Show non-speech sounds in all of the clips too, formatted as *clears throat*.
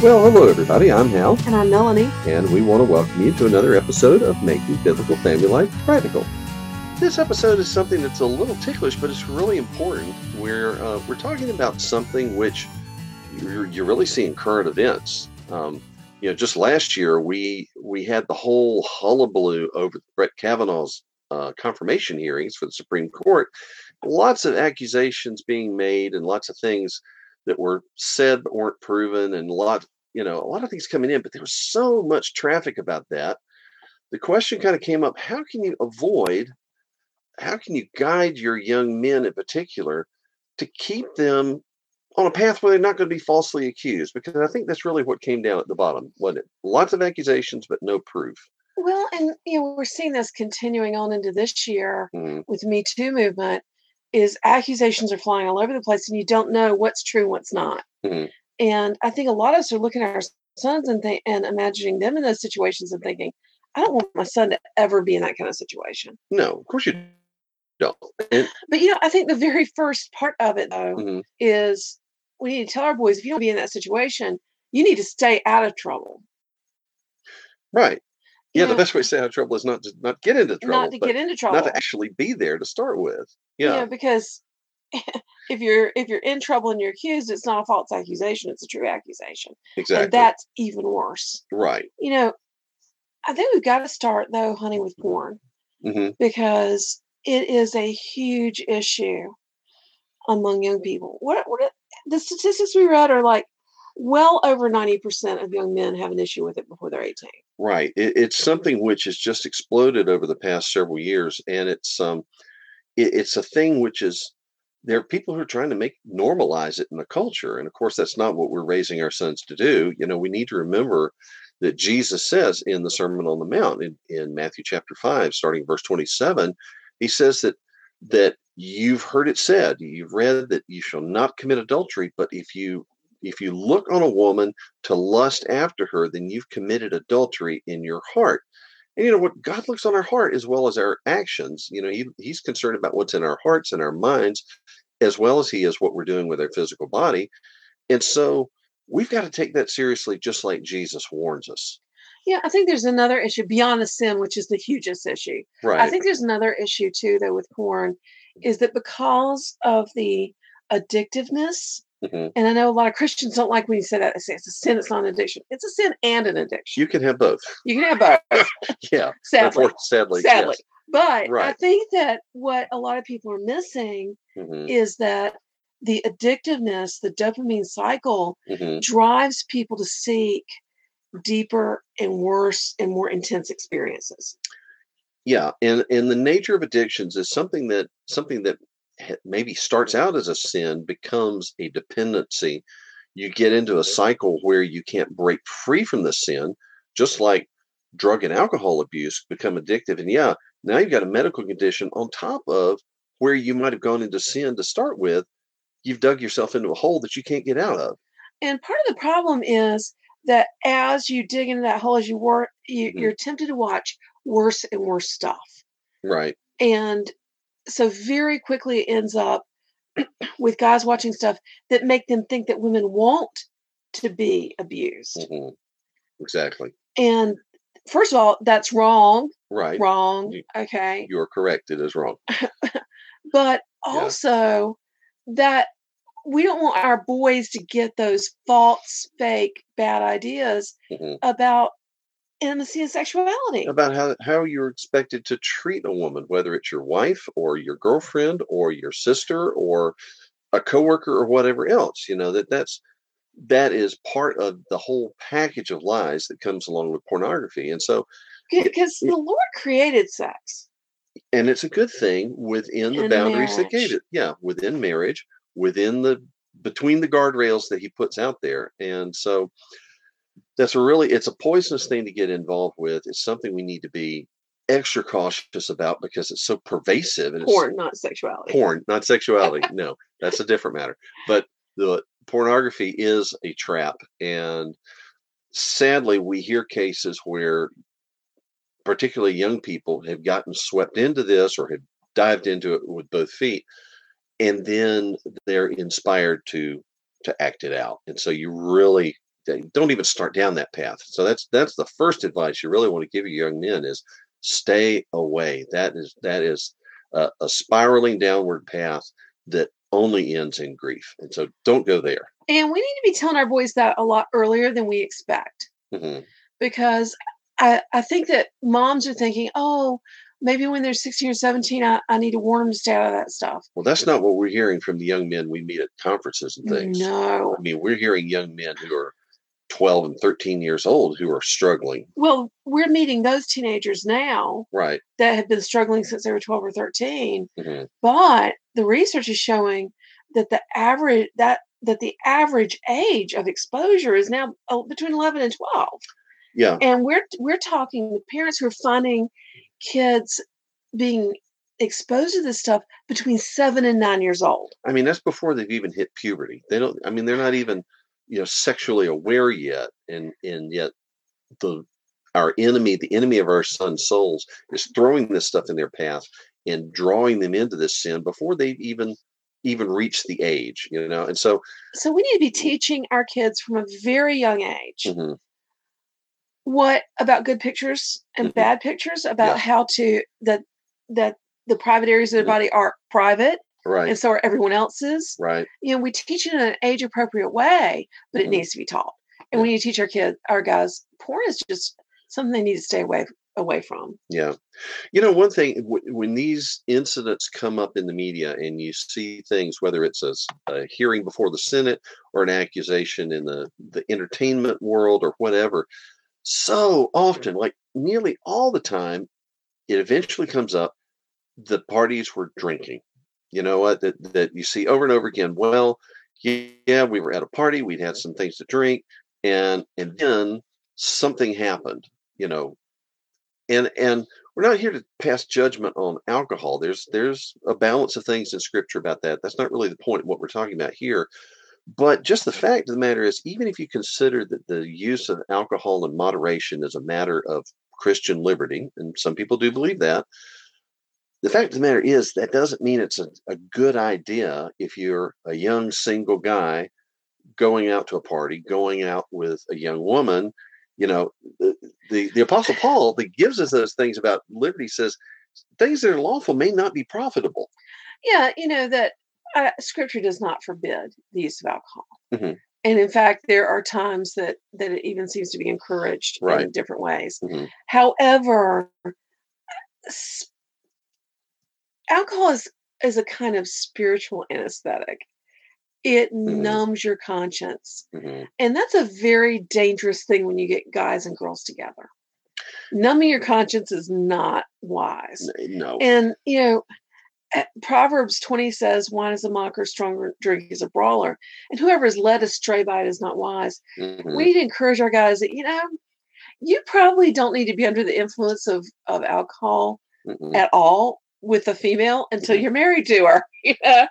Well, hello, everybody. I'm Hal, And I'm Melanie. and we want to welcome you to another episode of Making Biblical Family Life Practical. This episode is something that's a little ticklish, but it's really important. We're uh, we're talking about something which you're, you're really seeing current events. Um, you know, just last year we we had the whole hullabaloo over Brett Kavanaugh's uh, confirmation hearings for the Supreme Court. Lots of accusations being made, and lots of things that were said but weren't proven, and a lot you know a lot of things coming in. But there was so much traffic about that. The question kind of came up: How can you avoid? How can you guide your young men in particular to keep them on a path where they're not going to be falsely accused because I think that's really what came down at the bottom, wasn't it? Lots of accusations, but no proof. Well, and you know, we're seeing this continuing on into this year Mhm. with Me Too movement. Is accusations are flying all over the place, and you don't know what's true, what's not. Mhm. And I think a lot of us are looking at our sons and think and imagining them in those situations and thinking, I don't want my son to ever be in that kind of situation. No, of course you don't. And, But you know, I think the very first part of it though mhm, is we need to tell our boys if you don't be in that situation, you need to stay out of trouble. right. Yeah, the best way to stay out of trouble is not to not get into trouble, not to get into trouble. not to actually be there to start with. you Yeah, because *laughs* if you're if you're in trouble and you're accused, it's not a false accusation; it's a true accusation, exactly. and that's even worse. right. You know, I think we've got to start though, honey, with porn hmm because it is a huge issue among young people. What what the statistics we read are like well over ninety percent of young men have an issue with it before they're eighteen. Right. It, it's something which has just exploded over the past several years, and it's um, it, it's a thing which is there are people who are trying to make normalize it in the culture, and of course that's not what we're raising our sons to do. You know, we need to remember that Jesus says in the Sermon on the Mount in, in Matthew chapter five, starting verse twenty-seven, he says that that you've heard it said, you've read that you shall not commit adultery, but if you if you look on a woman to lust after her, then you've committed adultery in your heart. And you know what? God looks on our heart as well as our actions. You know, he, He's concerned about what's in our hearts and our minds, as well as He is what we're doing with our physical body. And so we've got to take that seriously, just like Jesus warns us. Yeah, I think there's another issue beyond the sin, which is the hugest issue. Right. I think there's another issue too, though, with porn, is that because of the addictiveness, Mhm. and I know a lot of Christians don't like when you say that. They say it's a sin, it's not an addiction. It's a sin and an addiction. you can have both. You can have both, *laughs* Yeah. sadly. Sadly. Sadly. But I think that what a lot of people are missing Yes. Mhm, is that the addictiveness, the dopamine cycle, mhm. drives people to seek deeper and worse and more intense experiences. yeah and and the nature of addictions is something that something that ha- maybe starts out as a sin becomes a dependency. You get into a cycle where you can't break free from the sin just like drug and alcohol abuse become addictive. And yeah now you've got a medical condition on top of where you might have gone into sin to start with. You've dug yourself into a hole that you can't get out of. And part of the problem is that as you dig into that hole, as you work, you, Mhm. you're tempted to watch worse and worse stuff. right. And so very quickly it ends up *clears throat* with guys watching stuff that make them think that women want to be abused. Mhm. exactly And first of all, that's wrong, right wrong. You- Okay. you're correct it is wrong *laughs* But Yeah. also that we don't want our boys to get those false, fake, bad ideas Mhm. about intimacy and sexuality. about how, how you're expected to treat a woman, whether it's your wife or your girlfriend or your sister or a coworker or whatever else. You know that that's that is part of the whole package of lies that comes along with pornography, and so Because the Lord created sex. and it's a good thing within the boundaries that gave it. Yeah, within marriage, within the between the guardrails that he puts out there, and so that's really it's a poisonous thing to get involved with. It's something we need to be extra cautious about because it's so pervasive and Porn, not sexuality. porn, not sexuality. no, that's a different matter. But the pornography is a trap, and sadly, we hear cases where particularly young people have gotten swept into this or have dived into it with both feet and then they're inspired to to act it out and so you really don't even start down that path. So that's that's the first advice you really want to give your young men is stay away. That is that is a, a spiraling downward path that only ends in grief. And so don't go there. And we need to be telling our boys that a lot earlier than we expect. hmm Because I, I think that moms are thinking, oh, maybe when they're 16 or 17, I, I need to warn them to stay out of that stuff. Well, that's not what we're hearing from the young men we meet at conferences and things. No. I mean, we're hearing young men who are 12 and 13 years old who are struggling. Well, we're meeting those teenagers now Right. that have been struggling since they were 12 or 13. hmm But the research is showing that the average that that the average age of exposure is now uh, between 11 and 12. Yeah. And we're we're talking with parents who are finding kids being exposed to this stuff between 7 and 9 years old. I mean, that's before they've even hit puberty. They don't, I mean, they're not even, you know, sexually aware yet. And, and yet the, our enemy, the enemy of our son's souls is throwing this stuff in their path and drawing them into this sin before they've even, even reached the age, you know? And so, So we need to be teaching our kids from a very young age mhm, what about good pictures and Mhm. bad pictures about Yeah. how to that that the private areas of their Mhm. body are private right, and so are everyone else's right. you know we teach it in an age appropriate way but Mhm. it needs to be taught and we need to teach our kids our guys porn is just something they need to stay away away from Yeah. You know, one thing, w- when these incidents come up in the media and you see things, whether it's a hearing before the Senate or an accusation in the, the entertainment world or whatever, so often, like nearly all the time, it eventually comes up the parties were drinking. You know what? That, that you see over and over again. Well, yeah, we were at a party, we'd had some things to drink, and and then something happened, you know, and and we're not here to pass judgment on alcohol there's there's a balance of things in scripture about that that's not really the point of what we're talking about here but just the fact of the matter is even if you consider that the use of alcohol in moderation is a matter of christian liberty and some people do believe that the fact of the matter is that doesn't mean it's a, a good idea if you're a young single guy going out to a party going out with a young woman. You know the, the the apostle paul that gives us those things about liberty says things that are lawful may not be profitable. Yeah you know that uh, scripture does not forbid the use of alcohol. Mhm. and in fact there are times that that it even seems to be encouraged in different ways. Mhm. however s- alcohol is is a kind of spiritual anesthetic it Mhm. numbs your conscience Mhm. and that's a very dangerous thing when you get guys and girls together numbing your conscience is not wise no and you know, uh, Proverbs 20 says, "Wine is a mocker, stronger drink is a brawler, and whoever is led astray by it is not wise." Mhm. We need to encourage our guys that you know, you probably don't need to be under the influence of of alcohol Mhm. at all with a female until Mhm. you're married to her. *laughs*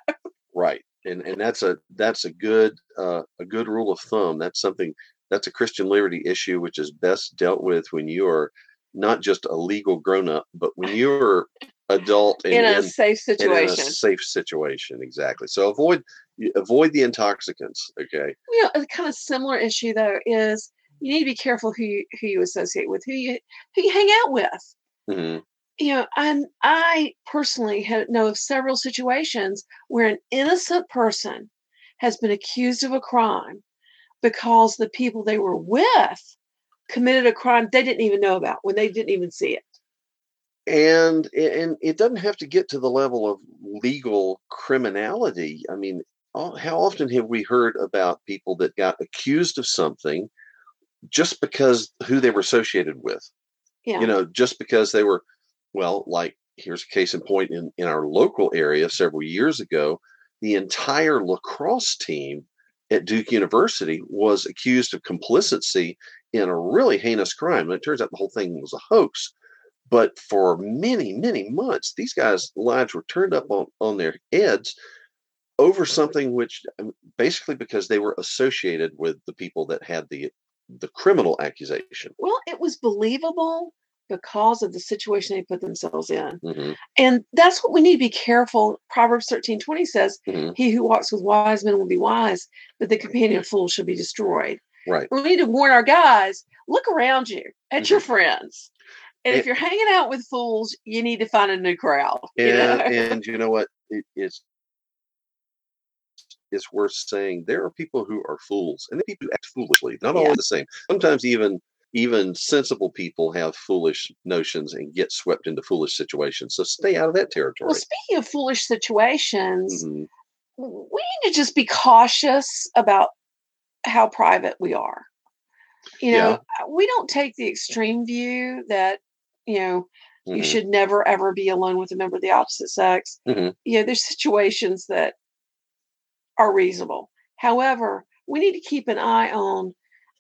Right and and that's a that's a good uh, a good rule of thumb that's something that's a christian liberty issue which is best dealt with when you are not just a legal grown-up but when you're adult and in a in- safe in a situation. safe situation exactly so avoid you- avoid the intoxicants okay you know, a kind of similar issue though is you need to be careful who you who you associate with, who you who you hang out with. Mhm. You know, and I personally ha- know of several situations where an innocent person has been accused of a crime because the people they were with committed a crime they didn't even know about when they didn't even see it. and and it doesn't have to get to the level of legal criminality i mean how often have we heard about people that got accused of something just because who they were associated with Yeah. you know just because they were well like here's a case in point in in our local area several years ago the entire lacrosse team at duke university was accused of complicity in a really heinous crime. And it turns out the whole thing was a hoax. But for many many months these guys lives were turned up on on their heads over something which basically because they were associated with the people that had the the criminal accusation. Well, it was believable because of the situation they put themselves in. Mhm, And that's what we need to be careful. Proverbs 13 20 says, mhm. He who walks with wise men will be wise, but the companion of fools shall be destroyed. Right. We need to warn our guys. Look around you at your Mhm. friends. And if you're hanging out with fools, you need to find a new crowd. *laughs* you And know? and you know what? It, it's it's worth saying there are people who are fools and people who act foolishly. Not Yeah. always the same. Sometimes even even sensible people have foolish notions and get swept into foolish situations. So stay out of that territory. well, speaking of foolish situations, Mhm. we need to just be cautious about how private we are. You know, uh, we don't take the extreme view that, you know, you Mhm. should never ever be alone with a member of the opposite sex. Mhm. You know, there's situations that are reasonable. However, we need to keep an eye on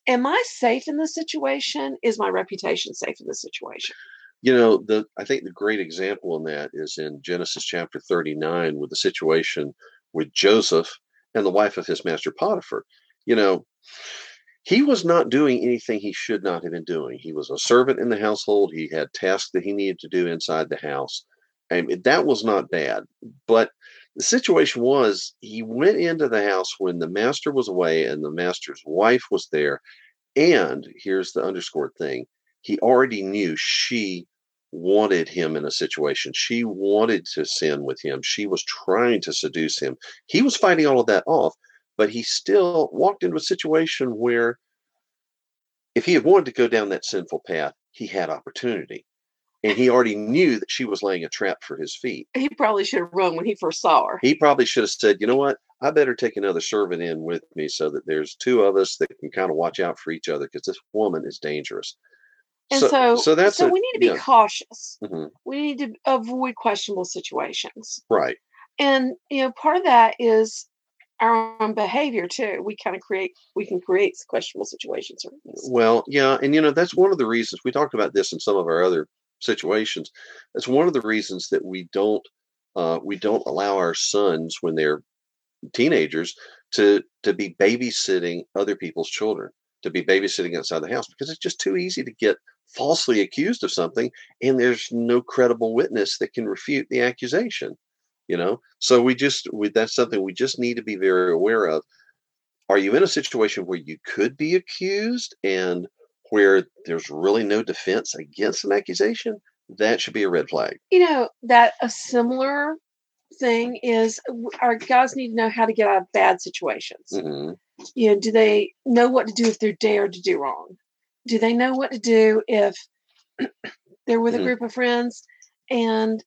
am I safe in this situation? Is my reputation safe in this situation? You know, the I think the great example in that is in Genesis chapter 39 with the situation with Joseph and the wife of his master Potiphar. You know, he was not doing anything he should not have been doing. He was a servant in the household. He had tasks that he needed to do inside the house. And that was not bad. But the situation was he went into the house when the master was away and the master's wife was there. And here's the underscored thing he already knew she wanted him in a situation. She wanted to sin with him. She was trying to seduce him. He was fighting all of that off, but he still walked into a situation where if he had wanted to go down that sinful path, he had opportunity. And he already knew that she was laying a trap for his feet. He probably should have run when he first saw her. He probably should have said, you know what? I better take another servant in with me so that there's two of us that can kind of watch out for each other because this woman is dangerous. And so, so that's so a- we need to be yeah. cautious. Mhm. We need to avoid questionable situations. right. And you know, part of that is our own behavior too. We kind of create we can create questionable situations. Well, yeah, and you know that's one of the reasons we talked about this in some of our other situations. That's one of the reasons that we don't uh, we don't allow our sons when they're teenagers to to be babysitting other people's children, to be babysitting outside the house because it's just too easy to get falsely accused of something and there's no credible witness that can refute the accusation. You know, so we just we, that's something we just need to be very aware of are you in a situation where you could be accused and where there's really no defense against an accusation that should be a red flag You know that a similar thing is our guys need to know how to get out of bad situations. hmm You know, do they know what to do if they're dared to do wrong? Do they know what to do if *clears throat* they're with a Mhm. group of friends and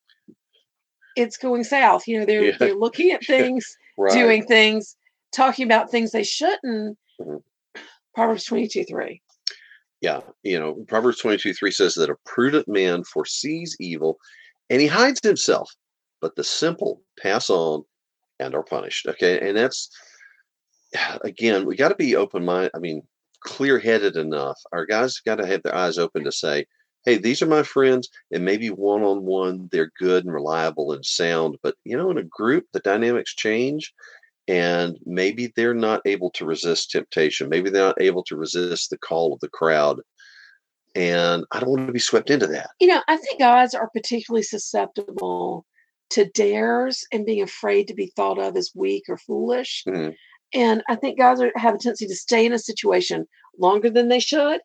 it's going south? You know, they're Yeah. they're looking at *laughs* things, right doing things, talking about things they shouldn't. Mhm. Proverbs 22 3. Yeah you know proverbs 22 3 says that a prudent man foresees evil and he hides himself but the simple pass on and are punished okay? And that's *sighs* again we got to be open mind i mean clear headed enough. Our guys got to have their eyes open to say hey these are my friends and maybe one on one they're good and reliable and sound but you know in a group the dynamics change and maybe they're not able to resist temptation maybe they're not able to resist the call of the crowd and i don't want to be swept into that You know, I think guys are particularly susceptible to dares and being afraid to be thought of as weak or foolish. Mhm. And I think guys are, have a tendency to stay in a situation longer than they should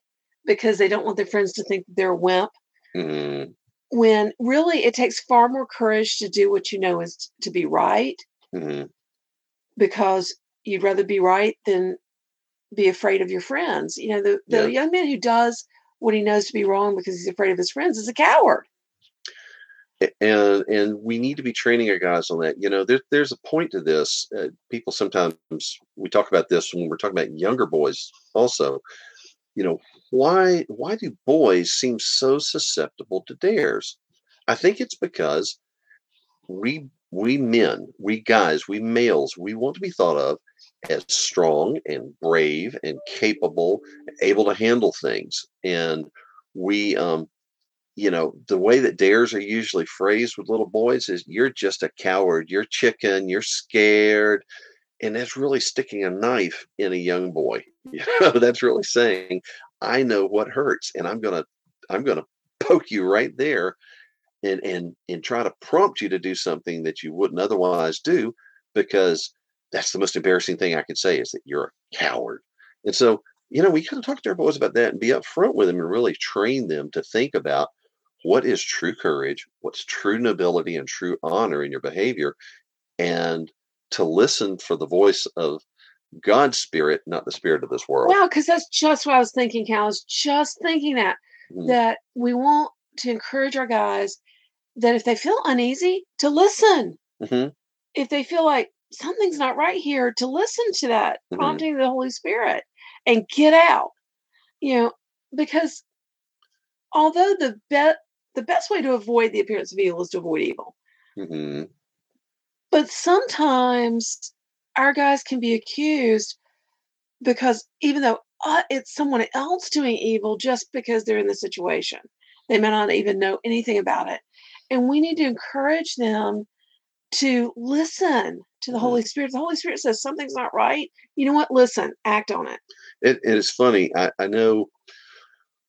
because they don't want their friends to think they're a wimp. Mhm. When really it takes far more courage to do what you know is to be right Mhm. Because you'd rather be right than be afraid of your friends. You know, the, the Yeah. young man who does what he knows to be wrong because he's afraid of his friends is a coward. And and we need to be training our guys on that you know there, there's a point to this uh, people sometimes we talk about this when we're talking about younger boys also you know why why do boys seem so susceptible to dares i think it's because we we men we guys we males we want to be thought of as strong and brave and capable able to handle things and we um you know, the way that dares are usually phrased with little boys is you're just a coward, you're chicken, you're scared. And that's really sticking a knife in a young boy. *laughs* You know, that's really saying, I know what hurts and I'm gonna I'm gonna poke you right there and and and try to prompt you to do something that you wouldn't otherwise do because that's the most embarrassing thing I could say is that you're a coward. And so you know, we kind of talk to our boys about that and be upfront with them and really train them to think about what is true courage, what's true nobility and true honor in your behavior, and to listen for the voice of God's spirit, not the spirit of this world. Wow, because that's just what I was thinking, Hal. I was just thinking that Mhm. that we want to encourage our guys that if they feel uneasy, to listen. Mhm. If they feel like something's not right here, to listen to that Mhm. prompting of the Holy Spirit and get out. You know, because although the be- the best way to avoid the appearance of evil is to avoid evil. Mhm. But sometimes our guys can be accused because even though uh, it's someone else doing evil just because they're in the situation, they may not even know anything about it. And we need to encourage them to listen to the Mhm. Holy Spirit. The Holy Spirit says something's not right. You know what? Listen, act on it. It, it is funny. I, I know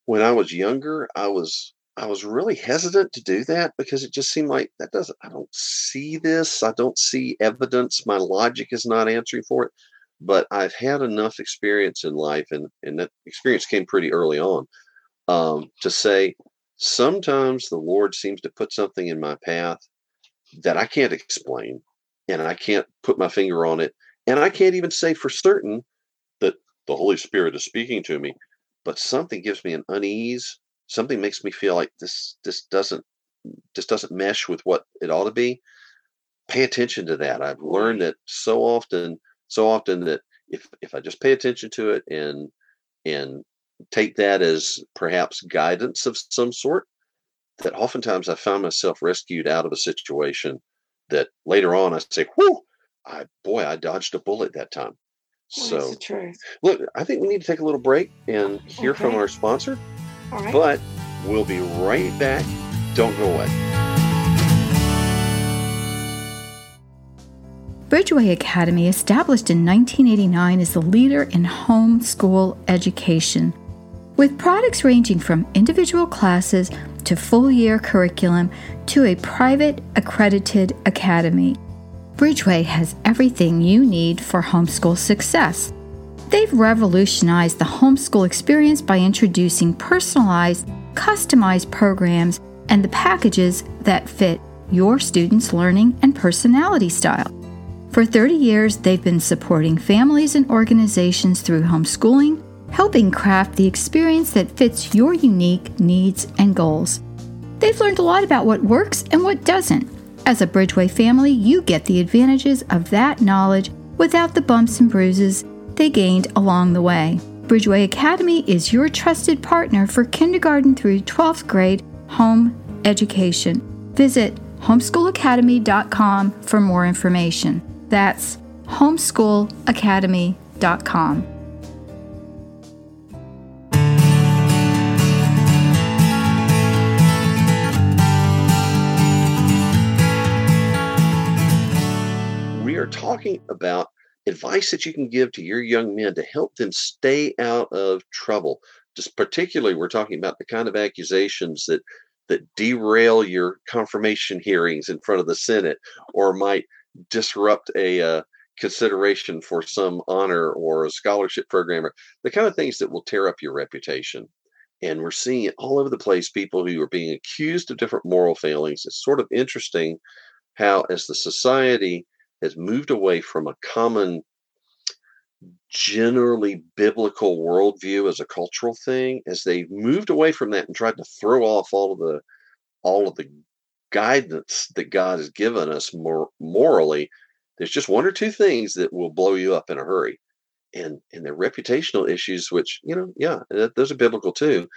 when I was younger, I was I was really hesitant to do that because it just seemed like that doesn't. I don't see this. I don't see evidence. My logic is not answering for it. But I've had enough experience in life, and and that experience came pretty early on, um, to say sometimes the Lord seems to put something in my path that I can't explain, and I can't put my finger on it, and I can't even say for certain that the Holy Spirit is speaking to me, but something gives me an unease. Something makes me feel like this this doesn't this doesn't mesh with what it ought to be. Pay attention to that. I've learned that so often, so often that if if I just pay attention to it and and take that as perhaps guidance of some sort, that oftentimes I find myself rescued out of a situation that later on I say, "Whew, I boy, I dodged a bullet that time." Well, So the truth. Look, I think we need to take a little break and hear from our sponsor, All right. but we'll be right back. Don't go away. Bridgeway Academy, established in 1989, is the leader in homeschool education. With products ranging from individual classes to full year curriculum to a private accredited academy, Bridgeway has everything you need for homeschool success. They've revolutionized the homeschool experience by introducing personalized, customized programs and the packages that fit your students' learning and personality style. For 30 years, they've been supporting families and organizations through homeschooling, helping craft the experience that fits your unique needs and goals. They've learned a lot about what works and what doesn't. As a Bridgeway family, you get the advantages of that knowledge without the bumps and bruises they gained along the way. Bridgeway Academy is your trusted partner for kindergarten through 12th grade home education. Visit homeschoolacademy.com for more information. That's homeschoolacademy.com. talking about advice that you can give to your young men to help them stay out of trouble. Just particularly, we're talking about the kind of accusations that that derail your confirmation hearings in front of the Senate or might disrupt a uh, consideration for some honor or a scholarship program, or the kind of things that will tear up your reputation. And we're seeing it all over the place people who are being accused of different moral failings. It's sort of interesting how, as the society has moved away from a common, generally biblical worldview as a cultural thing, as they've moved away from that and tried to throw off all of the all of the guidance that God has given us more morally, there's just one or two things that will blow you up in a hurry. And and they're reputational issues, which, you know, yeah, those are biblical too.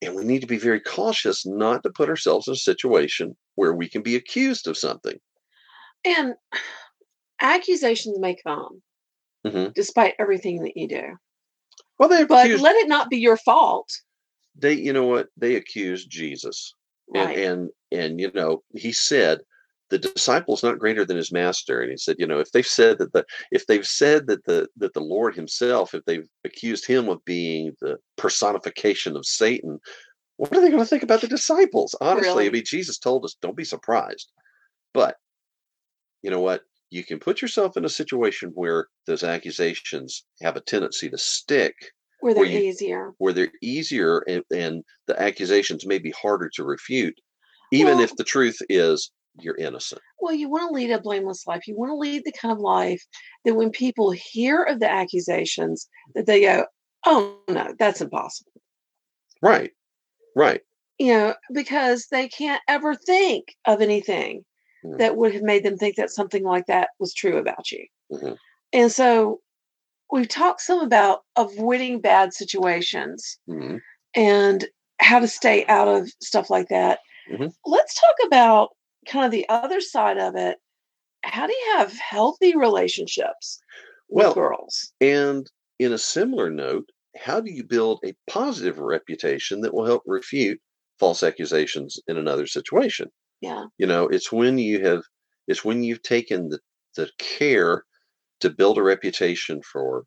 And we need to be very cautious not to put ourselves in a situation where we can be accused of something. And accusations may come Mhm. despite everything that you do. Well, they But accused, let it not be your fault. they, you know what? They accused Jesus, and Right. and and you know, he said, the disciple's not greater than his master. And he said, you know, if they've said that the if they've said that the that the Lord Himself, if they've accused him of being the personification of Satan, what are they going to think about the disciples? Honestly, I mean, Jesus told us, don't be surprised. But you know what? You can put yourself in a situation where those accusations have a tendency to stick where they're where you- easier. where they're easier and, and the accusations may be harder to refute, even Well- if the truth is you're innocent. Well, you want to lead a blameless life. You want to lead the kind of life that when people hear of the accusations, that they go, "Oh no, that's impossible." Right. Right. You know, because they can't ever think of anything Mhm. that would have made them think that something like that was true about you. Mhm. And so, we've talked some about avoiding bad situations Mhm. and how to stay out of stuff like that. Mhm. Let's talk about kind of the other side of it. How do you have healthy relationships with Well, girls? And in a similar note, how do you build a positive reputation that will help refute false accusations in another situation? Yeah. You know, it's when you have it's when you've taken the, the care to build a reputation for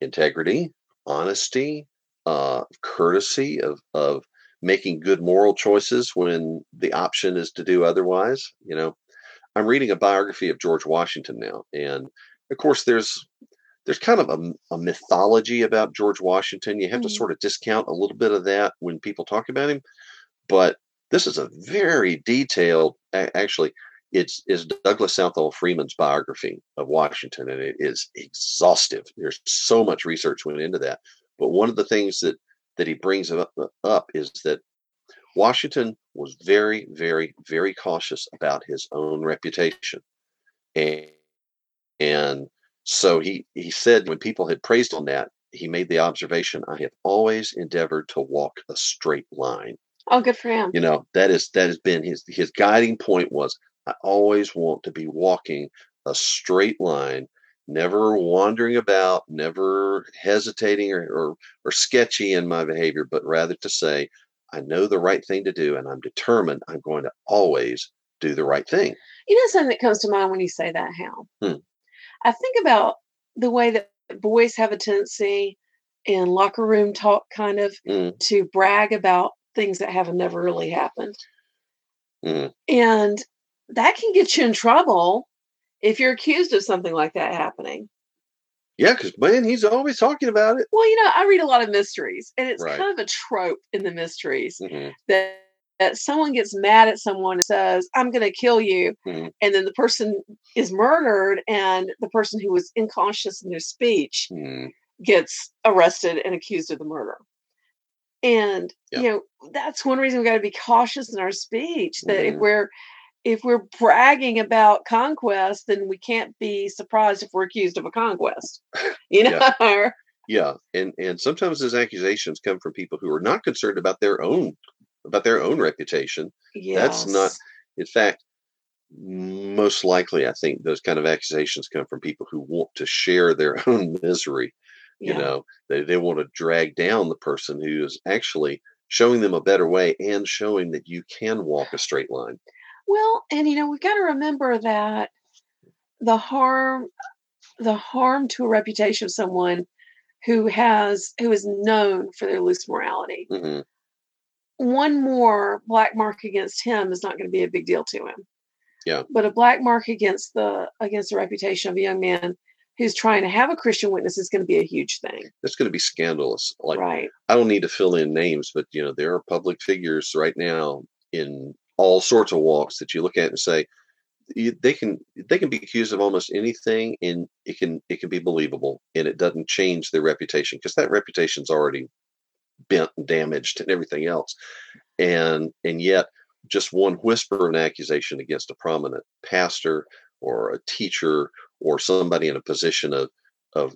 integrity, honesty, uh, courtesy, of of making good moral choices when the option is to do otherwise. You know, I'm reading a biography of George Washington now, and of course, there's there's kind of a, a mythology about George Washington. You have to Mhm. sort of discount a little bit of that when people talk about him, but this is a very detailed. Actually, it's is Douglas Southall Freeman's biography of Washington, and it is exhaustive. There's so much research went into that. But one of the things that that he brings up, up is that Washington was very, very, very cautious about his own reputation, and and so he he said when people had praised on that, he made the observation, "I have always endeavored to walk a straight line." Oh, good for him. you know that is that has been his his guiding point was i always want to be walking a straight line never wandering about never hesitating or, or or sketchy in my behavior but rather to say i know the right thing to do and i'm determined i'm going to always do the right thing You know something that comes to mind when you say that, Hal? Hmm. I think about the way that boys have a tendency in locker room talk kind of Mm, to brag about things that haven't never really happened. mm. And that can get you in trouble if you're accused of something like that happening. yeah because man he's always talking about it Well, you know, I read a lot of mysteries, and it's Right. kind of a trope in the mysteries Mhm, that, that someone gets mad at someone and says, I'm going to kill you. Mhm. And then the person is murdered, and the person who was inconscious in their speech mm. gets arrested and accused of the murder. And Yeah. you know, that's one reason we got to be cautious in our speech. That if Mhm. we're if we're bragging about conquest, then we can't be surprised if we're accused of a conquest. *laughs* You know, Yeah. Yeah, and and sometimes those accusations come from people who are not concerned about their own about their own reputation. That's not- In fact, most likely, I think those kind of accusations come from people who want to share their *laughs* own misery. You Yeah. know, they they want to drag down the person who is actually showing them a better way and showing that you can walk a straight line. Well, and you know, we've got to remember that the harm the harm to a reputation of someone who has who is known for their loose morality. hmm One more black mark against him is not going to be a big deal to him. Yeah. But a black mark against the against the reputation of a young man who's trying to have a Christian witness is going to be a huge thing. It's going to be scandalous. Like right. I don't need to fill in names, but you know, there are public figures right now in all sorts of walks that you look at and say you, they can they can be accused of almost anything and it can it can be believable and it doesn't change their reputation because that reputation's already bent and damaged and everything else and and yet just one whisper of an accusation against a prominent pastor or a teacher or somebody in a position of of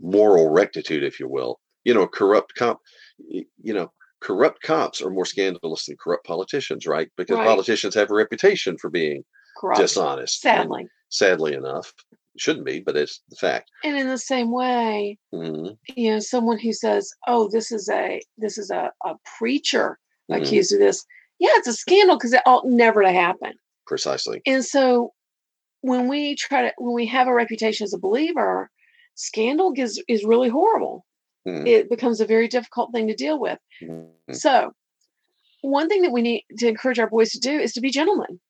moral rectitude if you will you know a corrupt cop you know corrupt cops are more scandalous than corrupt politicians right because Right. politicians have a reputation for being Corrupt. dishonest Sadly. sadly enough it shouldn't be but it's the fact And in the same way, Mhm, you know, someone who says, "Oh, this is a this is a, a preacher mhm, accused of this," yeah, it's a scandal because it ought never to happen. precisely And so, when we try to when we have a reputation as a believer, scandal is is really horrible. Mhm, It becomes a very difficult thing to deal with. mhm. So, one thing that we need to encourage our boys to do is to be gentlemen.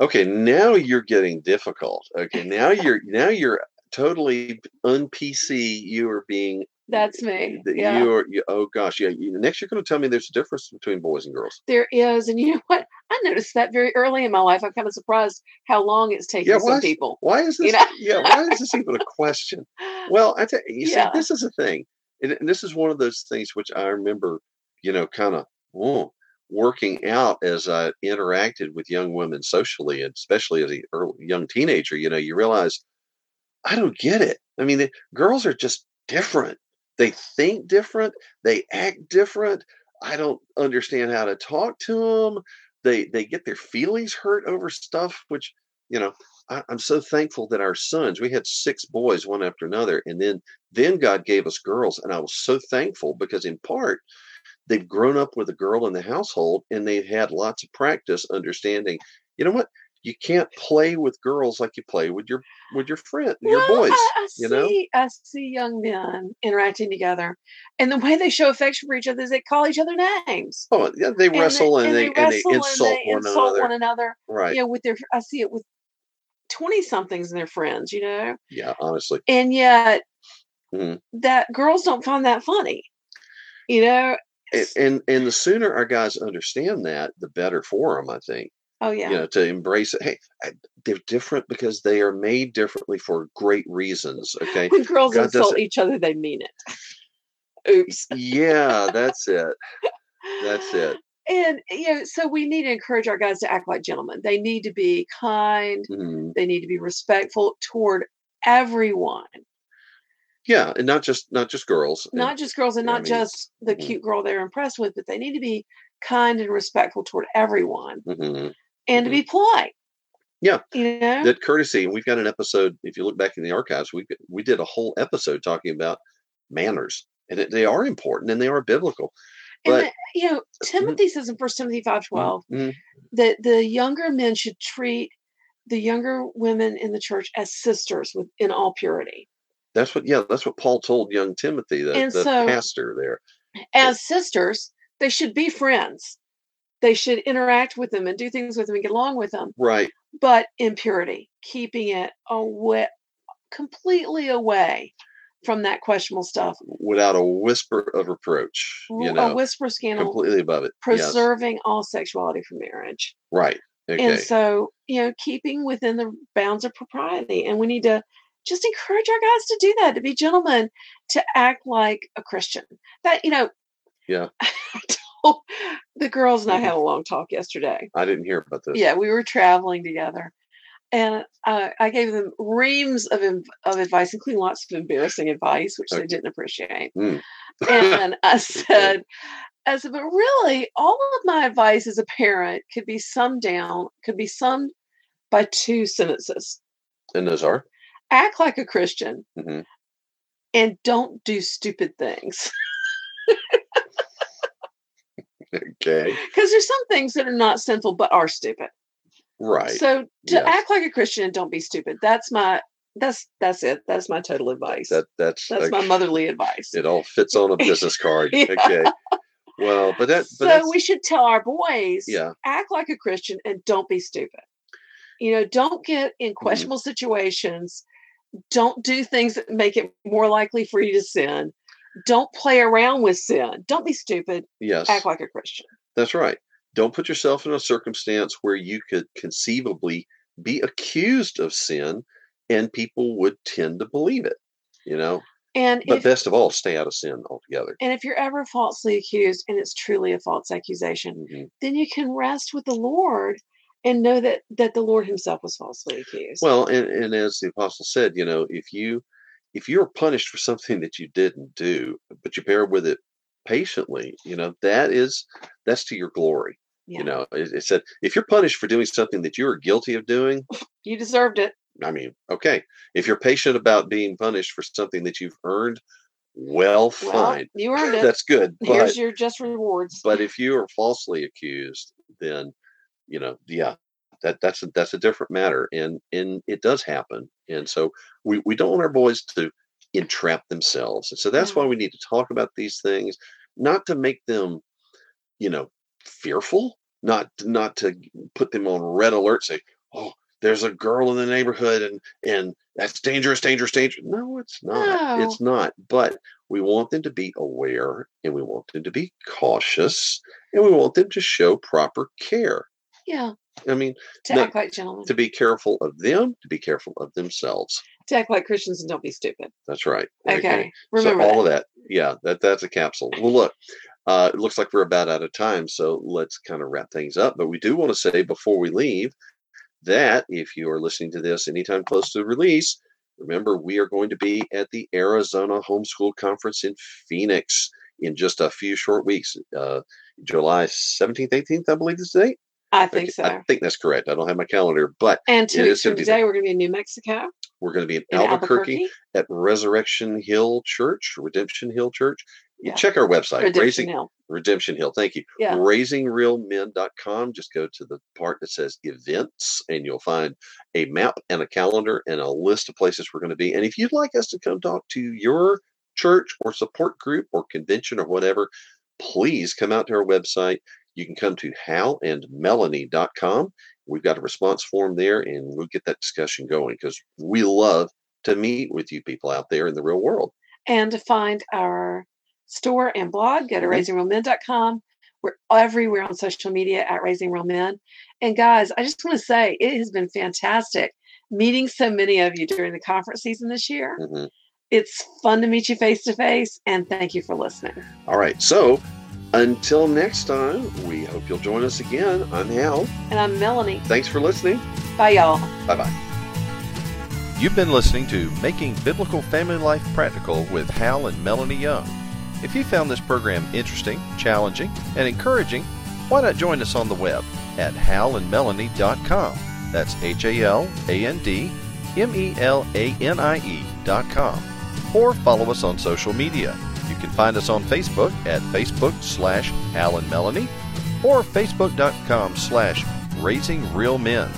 okay now you're getting difficult okay now you're now you're totally un-pc you are being That's me. Yeah. You are. You, oh gosh, yeah. You, next, you're going to tell me there's a difference between boys and girls. There is, and you know what? I noticed that very early in my life. I'm kind of surprised how long it's taken Yeah, some is- people. Why is this? You know? yeah. Why is this even a question? *laughs* Well, I tell you, Yeah. see, this is a thing, and, and this is one of those things which I remember, you know, kind of working out as I interacted with young women socially, and especially as a early, young teenager. You know, you realize I don't get it. I mean, the girls are just different. They think different. They act different. I don't understand how to talk to them. They they get their feelings hurt over stuff, which you know I, I'm so thankful that our sons, we had six boys, one after another, and then then God gave us girls, and I was so thankful because in part they've grown up with a girl in the household, and they've had lots of practice understanding. You know what? You can't play with girls like you play with your with your friend, your Well, boys. I, I you know? see, I see young men interacting together, and the way they show affection for each other is they call each other names. Oh, yeah, they And wrestle and, they, and they wrestle insult one insult another. one another. right? You know, with their, I see it with twenty somethings and their friends. You know, Yeah, honestly. and yet Mhm. that girls don't find that funny. You know, And, and and the sooner our guys understand that, the better for them. I think. Oh yeah, you know to embrace it hey I, they're different because they are made differently for great reasons okay when girls God insult each other, they mean it. *laughs* Oops. yeah that's *laughs* it that's it And you know, so we need to encourage our guys to act like gentlemen. They need to be kind. Mhm. They need to be respectful toward everyone, yeah and not just not just girls and- not just girls and yeah, I not mean, just the mhm. cute girl they're impressed with, but they need to be kind and respectful toward everyone mhm. And to mm-hmm. be polite. Yeah. You know? that courtesy and we've got an episode if you look back in the archives we we did a whole episode talking about manners and it, they are important and they are biblical and but- the- you know, mm-hmm. Timothy says in First Timothy five mm-hmm. twelve Mhm. that the younger men should treat the younger women in the church as sisters with in all purity. that's what yeah that's what paul told young timothy the, the so- pastor there as sisters, they should be friends. They should interact with them and do things with them and get along with them, right but in purity, keeping it away, completely away from that questionable stuff. without a whisper of reproach you know a whisper scandal, completely above it yes. preserving all sexuality for marriage. Right. Okay. And so, you know, keeping within the bounds of propriety. And we need to just encourage our guys to do that, to be gentlemen, to act like a Christian. That, you know, Yeah. *laughs* *laughs* The girls and I had a long talk yesterday. I didn't hear about this. Yeah, we were traveling together. And uh, I gave them reams of, of advice, including lots of embarrassing advice, which they didn't appreciate. Mm. And *laughs* I said, I said, but really, all of my advice as a parent could be summed down, could be summed by two sentences. and those are. Act like a Christian hmm and don't do stupid things. *laughs* Okay. Because there's some things that are not sinful but are stupid. Right. So to Yes. act like a Christian and don't be stupid. That's my that's that's it. That's my total advice. that that's that's my motherly advice. It all fits on a business card. *laughs* Yeah. Okay. Well, but that. But so we should tell our boys Yeah. act like a Christian and don't be stupid. You know, don't get Mm-hmm. in questionable situations. Don't do things that make it more likely for you to sin. Don't play around with sin. Don't be stupid. Yes. Act like a Christian. That's right. Don't put yourself in a circumstance where you could conceivably be accused of sin, and people would tend to believe it. You know. And But if best of all, stay out of sin altogether. and if you're ever falsely accused and it's truly a false accusation, Mhm. then you can rest with the Lord and know that that the Lord Himself was falsely accused. Well, and, and as the apostle said, you know, if you if you're punished for something that you didn't do, but you bear with it patiently, you know, that is that's to your glory. yeah, You know, it, it said if you're punished for doing something that you are guilty of doing, *laughs* you deserved it. I mean, okay. If you're patient about being punished for something that you've earned, well, Well, fine. you earned *laughs* it. That's good. *laughs* But Here's your just rewards. but if you are falsely accused, then you know, yeah, that that's a, that's a different matter, and and it does happen, and so we we don't want our boys to entrap themselves, and so that's why we need to talk about these things, not to make them, you know, fearful, not not to put them on red alert, say, oh, there's a girl in the neighborhood, and and that's dangerous, dangerous, dangerous. No, it's not. It's not. But We want them to be aware and we want them to be cautious and we want them to show proper care. Yeah. I mean, To act like gentlemen. to be careful of them, to be careful of themselves. To act like Christians and don't be stupid. That's right. Okay. Remember so all of that. Yeah, that that's a capsule. Well, look, uh, it looks like we're about out of time, so let's kind of wrap things up. But we do want to say before we leave that if you are listening to this anytime close to the release, remember we are going to be at the Arizona Homeschool Conference in Phoenix in just a few short weeks. Uh, July 17th, 18th, I believe is the date. I think so. I think that's correct. I don't have my calendar, but and two weeks from today, we're going to be in New Mexico we're going to be in, in Albuquerque, Albuquerque. at Resurrection Hill Church, Redemption Hill Church. You Yeah. check our website, Redemption Raising Hill. Redemption Hill. Thank you. Yeah. RaisingRealMen.com. Just go to the part that says events and you'll find a map and a calendar and a list of places we're going to be. And if you'd like us to come talk to your church or support group or convention or whatever, please come out to our website. You can come to halandmelanie.com. We've got a response form there and we'll get that discussion going because we love to meet with you people out there in the real world. And to find our store and blog, go to Mhm. raisingrealmen.com. We're everywhere on social media at Raising Real Men. And guys, I just want to say it has been fantastic meeting so many of you during the conference season this year. Mhm. It's fun to meet you face to face, and thank you for listening. All right. So until next time, we hope you'll join us again. I'm Hal. And I'm Melanie. Thanks for listening. Bye, y'all. Bye bye. You've been listening to Making Biblical Family Life Practical with Hal and Melanie Young. If you found this program interesting, challenging, and encouraging, why not join us on the web at halandmelanie.com. That's H A L A N D M E L A N I E.com. Or follow us on social media. You can find us on Facebook at Facebook slash Hal and Melanie or Facebook.com slash Raising Real Men.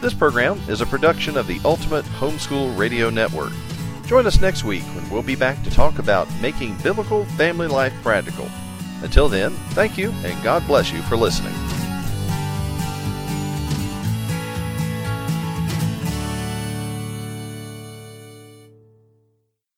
This program is a production of the Ultimate Homeschool Radio Network. Join us next week when we'll be back to talk about making biblical family life practical. Until then, thank you and God bless you for listening.